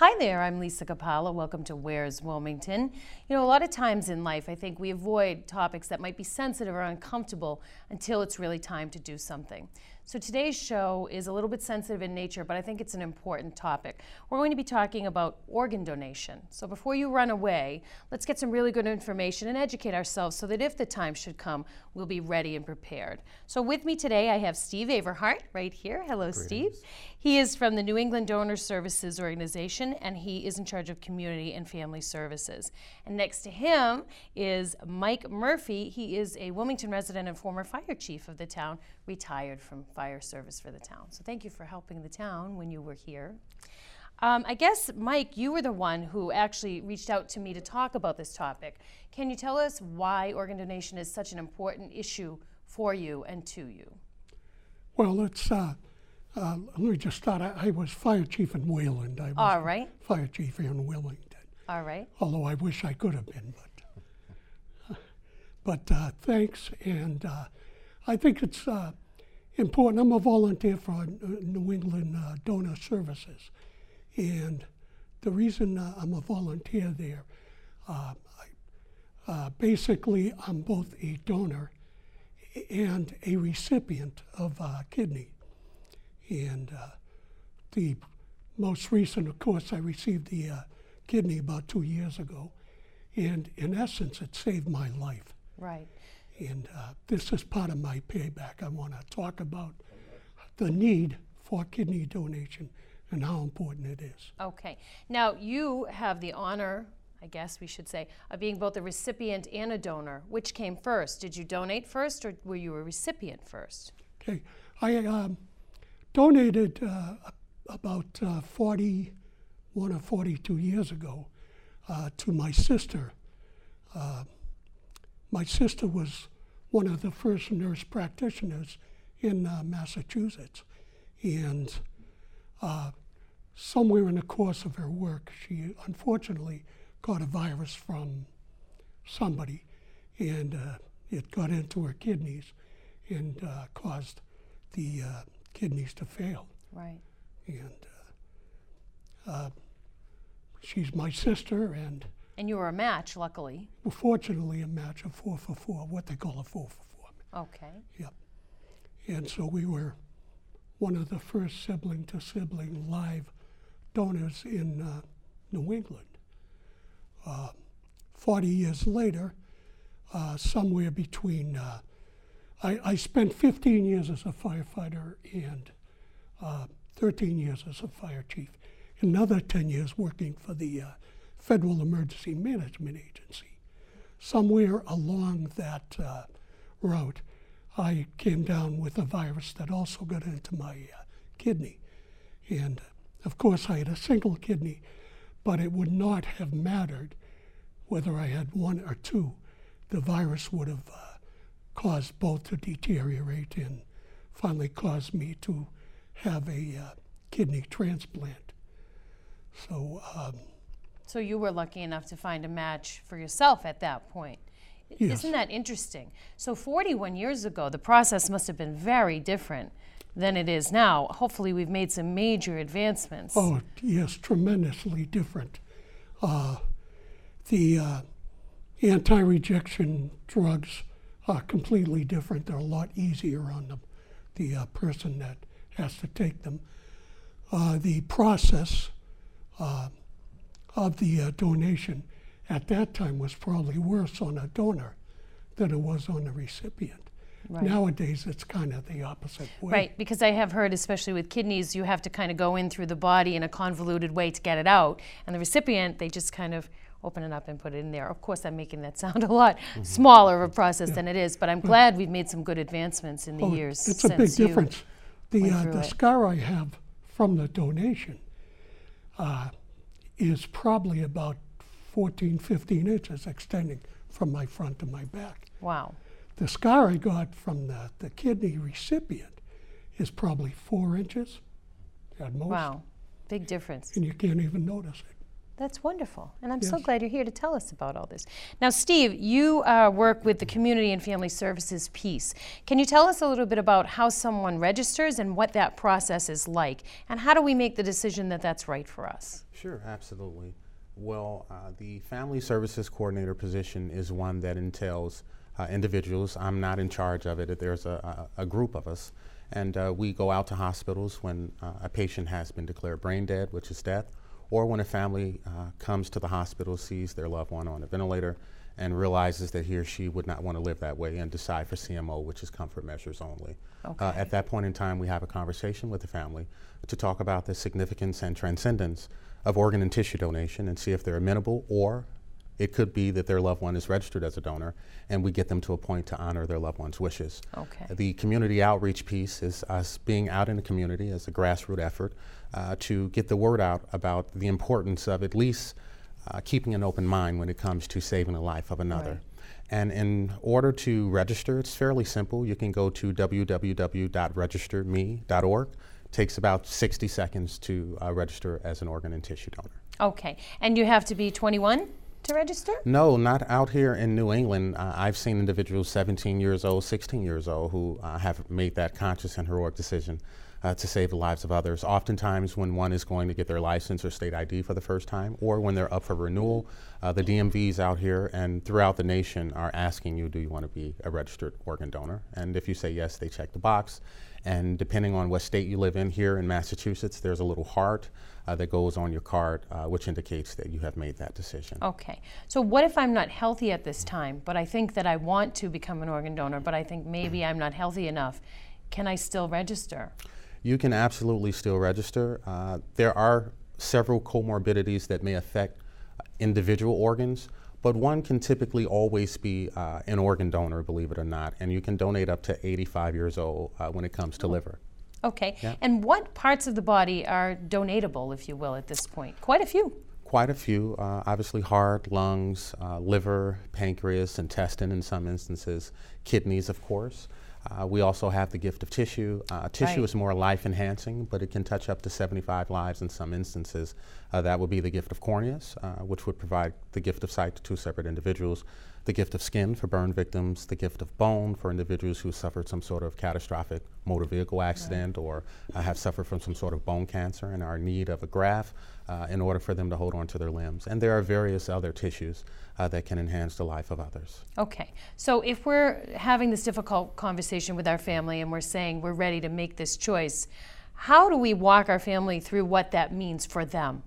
Hi there, I'm Lisa Capalla. Welcome to Where's Wilmington. You know, a lot of times in life, I think we avoid topics that might be sensitive or uncomfortable until it's really time to do something. So today's show is a little bit sensitive in nature, but I think it's an important topic. We're going to be talking about organ donation. So before you run away, let's get some really good information and educate ourselves so that if the time should come, we'll be ready and prepared. So with me today, I have Steve Averhart right here. Hello, Greetings. Steve. He is from the New England Donor Services Organization, and he is in charge of community and family services. And next to him is Mike Murphy. He is a Wilmington resident and former fire chief of the town, retired from fire service for the town. So thank you for helping the town when you were here. Um, I guess, Mike, you were the one who actually reached out to me to talk about this topic. Can you tell us why organ donation is such an important issue for you and to you? Well, it's, uh, uh, let me just start. I, I was fire chief in Wayland. I was All right, fire chief here in Wilmington, all right. although I wish I could have been. But, but uh, thanks, and uh, I think it's uh, important. I'm a volunteer for uh, New England uh, Donor Services, and the reason uh, I'm a volunteer there, uh, I, uh, basically, I'm both a donor and a recipient of uh, kidney. And uh, the most recent, of course, I received the uh, kidney about two years ago. And in essence, it saved my life. Right. And uh, this is part of my payback. I want to talk about the need for kidney donation and how important it is. Okay. Now, you have the honor, I guess we should say, of being both a recipient and a donor. Which came first? Did you donate first or were you a recipient first? Okay, I um, donated uh, about uh, 41 or 42 years ago uh, to my sister. Uh, my sister was one of the first nurse practitioners in uh, Massachusetts, and uh, somewhere in the course of her work, she unfortunately got a virus from somebody, and it got into her kidneys and caused the kidneys to fail. Right. And uh, uh, she's my sister, and And you were a match, luckily. fortunately, a match of four for four, what they call a four for four. Okay. Yep. And so we were one of the first sibling to sibling live donors in uh, New England. Uh, 40 years later, uh, somewhere between, uh, I, I spent 15 years as a firefighter and uh, 13 years as a fire chief, another 10 years working for the uh, Federal Emergency Management Agency. Somewhere along that uh, route, I came down with a virus that also got into my uh, kidney. And of course, I had a single kidney, but it would not have mattered whether I had one or two. The virus would have uh, caused both to deteriorate and finally caused me to have a uh, kidney transplant. So, um, So you were lucky enough to find a match for yourself at that point. Yes. Isn't that interesting? So 41 years ago, the process must have been very different than it is now. Hopefully, we've made some major advancements. Oh, yes, tremendously different. Uh, the uh, anti rejection drugs are completely different. They're a lot easier on the, the uh, person that has to take them. Uh, the process uh, of the uh, donation at that time was probably worse on a donor than it was on the recipient. Right. Nowadays, it's kind of the opposite way. Right, because I have heard, especially with kidneys, you have to kind of go in through the body in a convoluted way to get it out. And the recipient, they just kind of open it up and put it in there. Of course, I'm making that sound a lot smaller of a process than it is, but I'm glad we've made some good advancements in the Oh, years It's a since big you- difference. The, went uh, through the it. scar I have from the donation uh, is probably about 14, 15 inches extending from my front to my back. Wow. The scar I got from the, the kidney recipient is probably four inches at most, Wow. Big difference. and you can't even notice it. That's wonderful. And I'm so glad you're here to tell us about all this. Now, Steve, you uh, work with the Community and Family Services piece. Can you tell us a little bit about how someone registers and what that process is like? And how do we make the decision that that's right for us? Sure, absolutely. Well, uh, the Family Services Coordinator position is one that entails uh, individuals. I'm not in charge of it. There's a, a, a group of us, and uh, we go out to hospitals when uh, a patient has been declared brain dead, which is death, or when a family uh, comes to the hospital, sees their loved one on a ventilator, and realizes that he or she would not want to live that way and decide for CMO, which is comfort measures only. Uh, at that point in time, we have a conversation with the family to talk about the significance and transcendence of organ and tissue donation and see if they're amenable or it could be that their loved one is registered as a donor and we get them to a point to honor their loved one's wishes. Okay. The community outreach piece is us being out in the community as a grassroots effort uh, to get the word out about the importance of at least uh, keeping an open mind when it comes to saving the life of another. Right. And in order to register, it's fairly simple. You can go to www.registerme.org. Takes about 60 seconds to uh, register as an organ and tissue donor. Okay. And you have to be 21 to register? No, not out here in New England. Uh, I've seen individuals 17 years old, 16 years old who uh, have made that conscious and heroic decision uh, to save the lives of others. Oftentimes, when one is going to get their license or state ID for the first time, or when they're up for renewal, uh, the DMVs out here and throughout the nation are asking you, do you want to be a registered organ donor? And if you say yes, they check the box. And depending on what state you live in, here in Massachusetts, there's a little heart uh, that goes on your card, uh, which indicates that you have made that decision. Okay. So what if I'm not healthy at this time, but I think that I want to become an organ donor, but I think maybe I'm not healthy enough? Can I still register? You can absolutely still register. Uh, there are several comorbidities that may affect uh, individual organs, but one can typically always be uh, an organ donor, believe it or not, and you can donate up to 85 years old uh, when it comes to liver. Okay. Yeah. And what parts of the body are donatable, if you will, at this point? Quite a few. Quite a few, uh, obviously heart, lungs, uh, liver, pancreas, intestine in some instances, kidneys, of course. Uh, we also have the gift of tissue. Uh, tissue Right. is more life enhancing, but it can touch up to 75 lives in some instances. Uh, that would be the gift of corneas, uh, which would provide the gift of sight to two separate individuals, the gift of skin for burn victims, the gift of bone for individuals who suffered some sort of catastrophic motor vehicle accident or uh, have suffered from some sort of bone cancer and are in need of a graft uh, in order for them to hold on to their limbs. And there are various other tissues uh, that can enhance the life of others. Okay. So if we're having this difficult conversation with our family and we're saying we're ready to make this choice, how do we walk our family through what that means for them?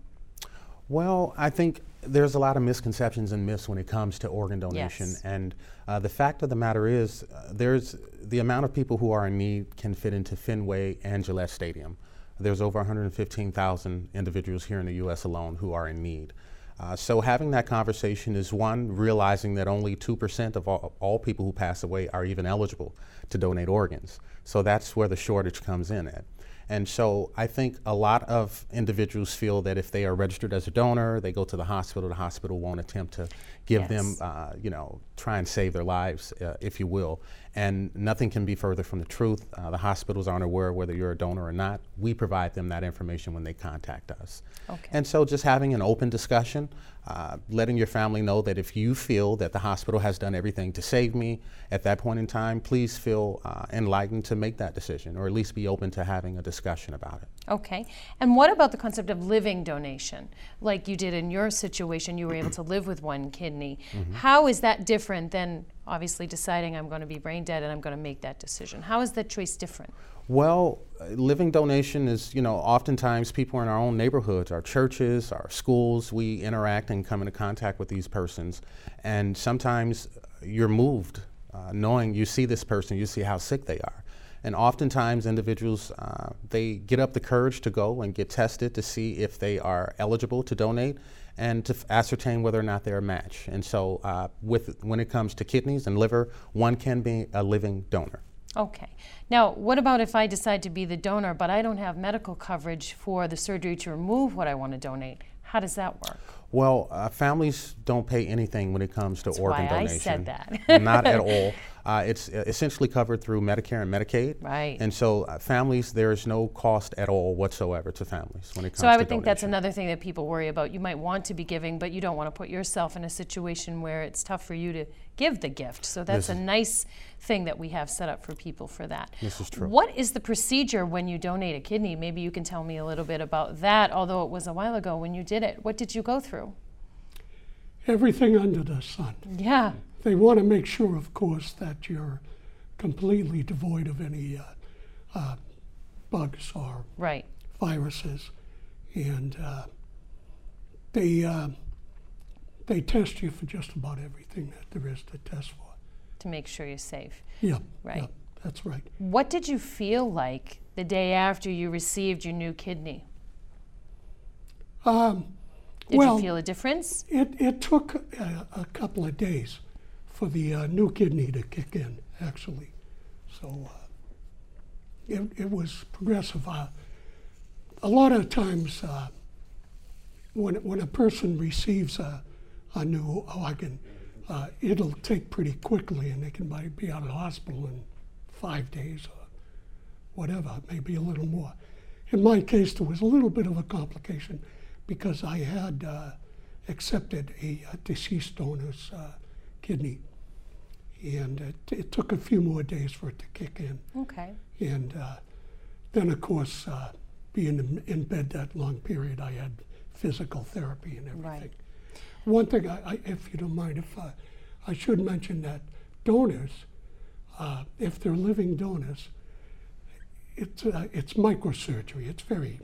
Well, I think there's a lot of misconceptions and myths when it comes to organ donation. Yes. And uh, the fact of the matter is, uh, there's the amount of people who are in need can fit into Fenway and Gillette Stadium. There's over 115,000 individuals here in the U.S. alone who are in need. Uh, so having that conversation is one, realizing that only 2% of all, all people who pass away are even eligible to donate organs. So that's where the shortage comes in at. And so I think a lot of individuals feel that if they are registered as a donor, they go to the hospital, the hospital won't attempt to give them, uh, you know, try and save their lives, uh, if you will. And nothing can be further from the truth. Uh, the hospitals aren't aware whether you're a donor or not. We provide them that information when they contact us. Okay. And so just having an open discussion, uh, letting your family know that if you feel that the hospital has done everything to save me at that point in time, please feel uh, enlightened to make that decision or at least be open to having a discussion about it. Okay. And what about the concept of living donation? Like you did in your situation, you were able to live with one kidney. How is that different than obviously deciding I'm going to be brain dead and I'm going to make that decision? How is that choice different? Well, living donation is, you know, oftentimes people in our own neighborhoods, our churches, our schools, we interact and come into contact with these persons. And sometimes you're moved uh, knowing you see this person, you see how sick they are. And oftentimes individuals, uh, they get up the courage to go and get tested to see if they are eligible to donate and to f- ascertain whether or not they're a match. And so uh, with, when it comes to kidneys and liver, one can be a living donor. Okay. Now, what about if I decide to be the donor, but I don't have medical coverage for the surgery to remove what I want to donate? How does that work? Well, uh, families don't pay anything when it comes to That's organ why I donation. said that. Not at all. Uh, it's uh, essentially covered through Medicare and Medicaid. Right. And so, uh, families, there is no cost at all whatsoever to families when it comes. So I would think that's another thing that people worry about. You might want to be giving, but you don't want to put yourself in a situation where it's tough for you to give the gift. So that's This a nice thing that we have set up for people for that. This is true. What is the procedure when you donate a kidney? Maybe you can tell me a little bit about that, although it was a while ago when you did it. What did you go through? Everything under the sun. Yeah. They want to make sure, of course, that you're completely devoid of any uh, uh, bugs or Right. viruses, and uh, they uh, they test you for just about everything that there is to test for. To make sure you're safe. Yeah, Right. yeah, that's right. What did you feel like the day after you received your new kidney? Um, Did well, you feel a difference? it it took a, a couple of days for the uh, new kidney to kick in, actually. So uh, it it was progressive. Uh, a lot of times, uh, when when a person receives a a new organ, uh, it'll take pretty quickly, and they can might be out of the hospital in five days or whatever, maybe a little more. In my case, there was a little bit of a complication because I had uh, accepted a, a deceased donor's uh, kidney, and it, it took a few more days for it to kick in. Okay. And uh, then, of course, uh, being in, in bed that long period, I had physical therapy and everything. Right. One thing, I, I, if you don't mind, if uh, I should mention that donors, uh, if they're living donors, it's uh, it's microsurgery. It's very,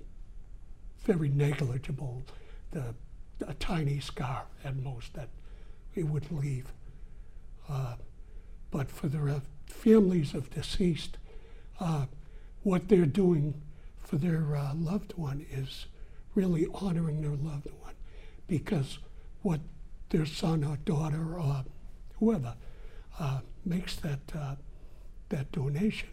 very negligible. The a tiny scar at most that it would leave. Uh, but for the uh, families of deceased, uh, what they're doing for their uh, loved one is really honoring their loved one because what their son or daughter or whoever uh, makes that, uh, that donation,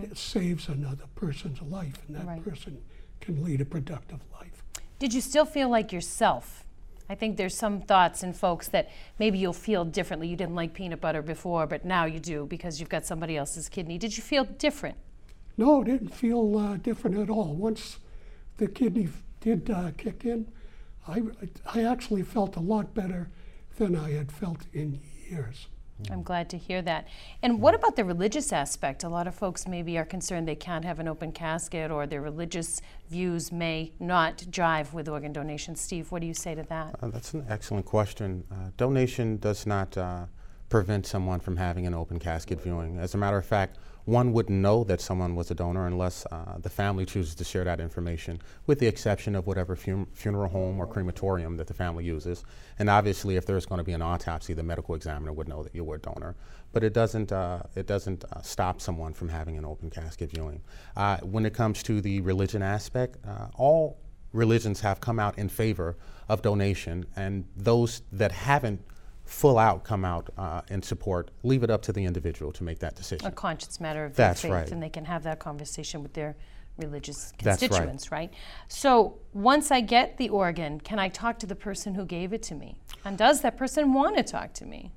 it saves another person's life, and that Right. person can lead a productive life. Did you still feel like yourself? I think there's some thoughts in folks that maybe you'll feel differently. You didn't like peanut butter before, but now you do because you've got somebody else's kidney. Did you feel different? No, didn't feel uh, different at all. Once the kidney did uh, kick in, I, I actually felt a lot better than I had felt in years. I'm glad to hear that. And what about the religious aspect? A lot of folks maybe are concerned they can't have an open casket or their religious views may not jive with organ donation. Steve, what do you say to that? Uh, that's an excellent question. Uh, donation does not uh, prevent someone from having an open casket viewing. As a matter of fact, one wouldn't know that someone was a donor unless uh, the family chooses to share that information, with the exception of whatever fun- funeral home or crematorium that the family uses. And obviously, if there's going to be an autopsy, the medical examiner would know that you were a donor. But it doesn't, uh, it doesn't uh, stop someone from having an open casket viewing. Uh, when it comes to the religion aspect, uh, all religions have come out in favor of donation, and those that haven't full out come out uh, in support, leave it up to the individual to make that decision. A conscious matter of their faith, right. and they can have that conversation with their religious That's right. constituents, right. So once I get the organ, can I talk to the person who gave it to me? And does that person want to talk to me?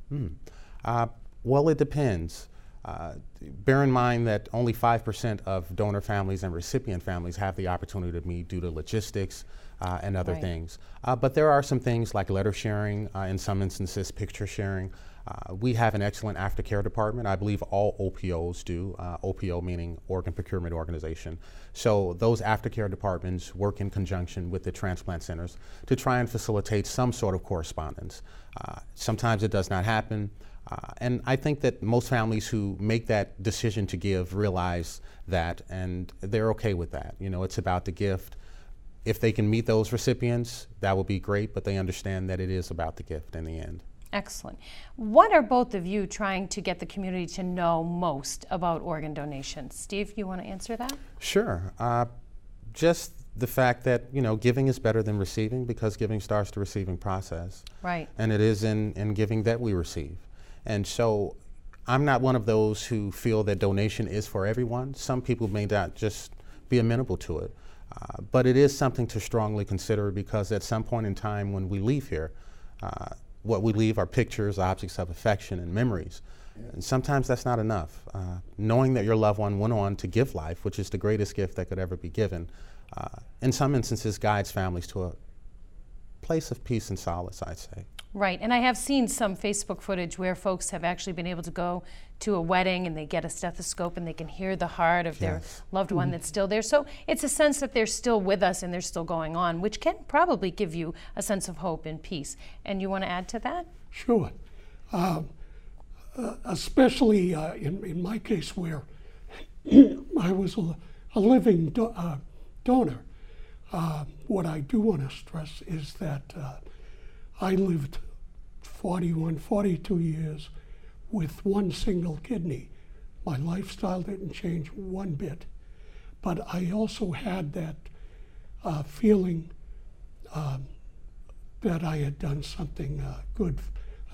Uh, well, it depends. Uh, bear in mind that only 5% of donor families and recipient families have the opportunity to meet due to logistics uh, and other Right. things. Uh, but there are some things like letter sharing, uh, in some instances, picture sharing. Uh, we have an excellent aftercare department. I believe all OPOs do, uh, OPO meaning Organ Procurement Organization. So those aftercare departments work in conjunction with the transplant centers to try and facilitate some sort of correspondence. Uh, sometimes it does not happen. Uh, and I think that most families who make that decision to give realize that, and they're okay with that. You know, it's about the gift. If they can meet those recipients, that would be great, but they understand that it is about the gift in the end. Excellent. What are both of you trying to get the community to know most about organ donation? Steve, you want to answer that? Sure. Uh, just the fact that, you know, giving is better than receiving because giving starts the receiving process. Right. and it is in, in giving that we receive. And so I'm not one of those who feel that donation is for everyone. Some people may not just be amenable to it. Uh, but it is something to strongly consider because at some point in time when we leave here, uh, what we leave are pictures, objects of affection, and memories. And sometimes that's not enough. Uh, knowing that your loved one went on to give life, which is the greatest gift that could ever be given, uh, in some instances guides families to a place of peace and solace, I'd say. Right, and I have seen some Facebook footage where folks have actually been able to go to a wedding and they get a stethoscope and they can hear the heart of their Yes. loved one that's still there. So it's a sense that they're still with us and they're still going on, which can probably give you a sense of hope and peace. And you want to add to that? Sure. Um, uh, especially uh, in, in my case, where I was a, a living do- uh, donor. Uh, what I do want to stress is that uh, I lived 41, 42 years with one single kidney. My lifestyle didn't change one bit. But I also had that uh, feeling um, that I had done something uh, good,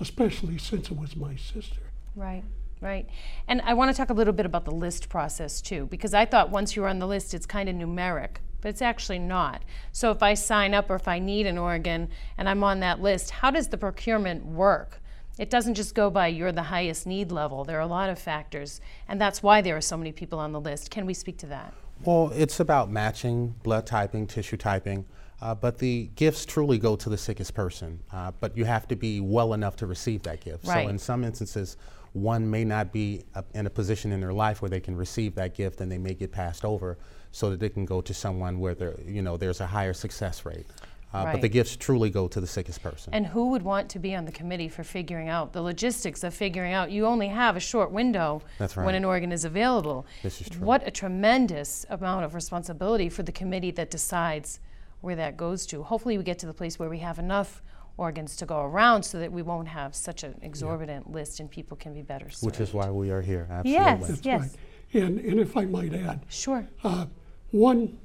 especially since it was my sister. Right, right. And I want to talk a little bit about the list process too, because I thought once you're on the list, it's kind of numeric, but it's actually not. So if I sign up or if I need an organ and I'm on that list, how does the procurement work? It doesn't just go by you're the highest need level. There are a lot of factors, and that's why there are so many people on the list. Can we speak to that? Well, it's about matching, blood typing, tissue typing, uh, but the gifts truly go to the sickest person. Uh, but you have to be well enough to receive that gift. Right. So in some instances, one may not be in a position in their life where they can receive that gift, and they may get passed over, so that they can go to someone where there, you know, there's a higher success rate. Uh, But the gifts truly go to the sickest person. And who would want to be on the committee for figuring out the logistics of figuring out you only have a short window That's when an organ is available? This is true. What a tremendous amount of responsibility for the committee that decides where that goes to. Hopefully, we get to the place where we have enough organs to go around so that we won't have such an exorbitant list and people can be better served. which is why we are here. Absolutely. Yes. That's Yes. right. And, and if I might add, Sure. uh, one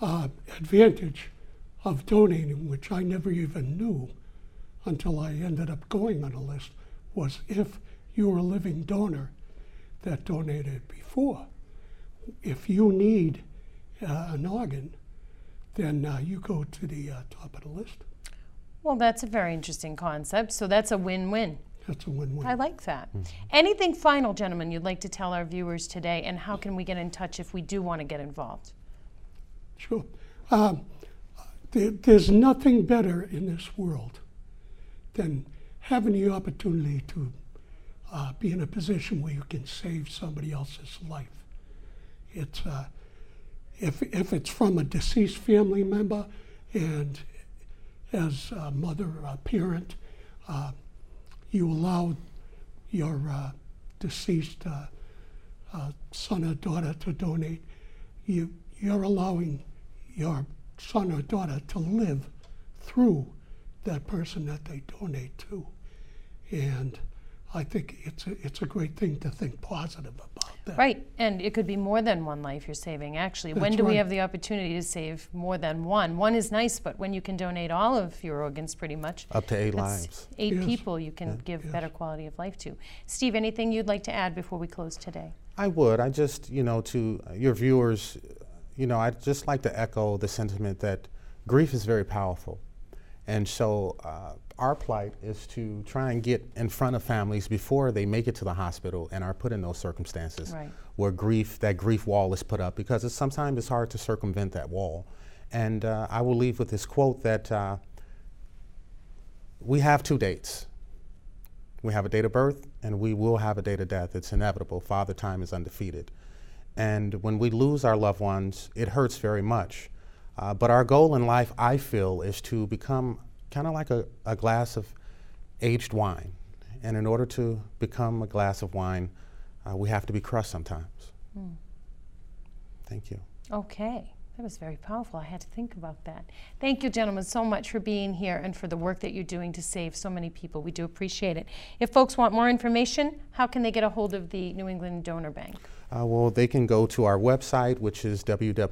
uh, advantage of donating, which I never even knew until I ended up going on a list, was if you were a living donor that donated before, if you need uh, an organ, then uh, you go to the uh, top of the list. Well, that's a very interesting concept. So that's a win win. That's a win-win. I like that. Anything final, gentlemen, you'd like to tell our viewers today, and how can we get in touch if we do want to get involved? Sure. Um, there, there's nothing better in this world than having the opportunity to uh, be in a position where you can save somebody else's life. It's uh, if if it's from a deceased family member, and as a mother or a parent, uh, you allow your uh, deceased uh, uh, son or daughter to donate, you, you're allowing your son or daughter to live through that person that they donate to. And I think it's a, it's a great thing to think positive about that. Right, and it could be more than one life you're saving, actually. when That's do we have the opportunity to save more than one? One is nice, but when you can donate all of your organs, pretty much, Up to eight lives. eight Yes. people you can give yes. better quality of life to. Steve, anything you'd like to add before we close today? I would. I just, you know, to your viewers, you know, I'd just like to echo the sentiment that grief is very powerful. And so uh, our plight is to try and get in front of families before they make it to the hospital and are put in those circumstances Right. where grief, that grief wall is put up because it's, sometimes it's hard to circumvent that wall. And uh, I will leave with this quote that uh, we have two dates. We have a date of birth and we will have a date of death. It's inevitable. Father Time is undefeated. And when we lose our loved ones, it hurts very much. Uh, but our goal in life, I feel, is to become kind of like a, a glass of aged wine. And in order to become a glass of wine, uh, we have to be crushed sometimes. Thank you. Okay, that was very powerful. I had to think about that. Thank you, gentlemen, so much for being here and for the work that you're doing to save so many people. We do appreciate it. If folks want more information, how can they get a hold of the New England Donor Bank? Uh, well, they can go to our website, which is www.neds.org.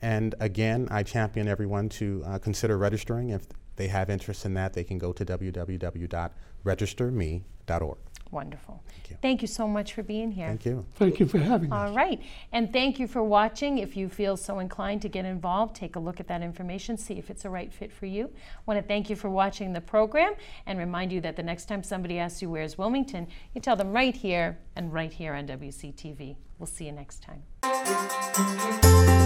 And again, I champion everyone to uh, consider registering. If they have interest in that, they can go to www.registerme.org. Wonderful. Thank you. Thank you so much for being here. Thank you. Thank you for having All us. right. And thank you for watching. If you feel so inclined to get involved, take a look at that information, see if it's a right fit for you. I want to thank you for watching the program and remind you that the next time somebody asks you where's Wilmington, you tell them right here and right here on WCTV. We'll see you next time.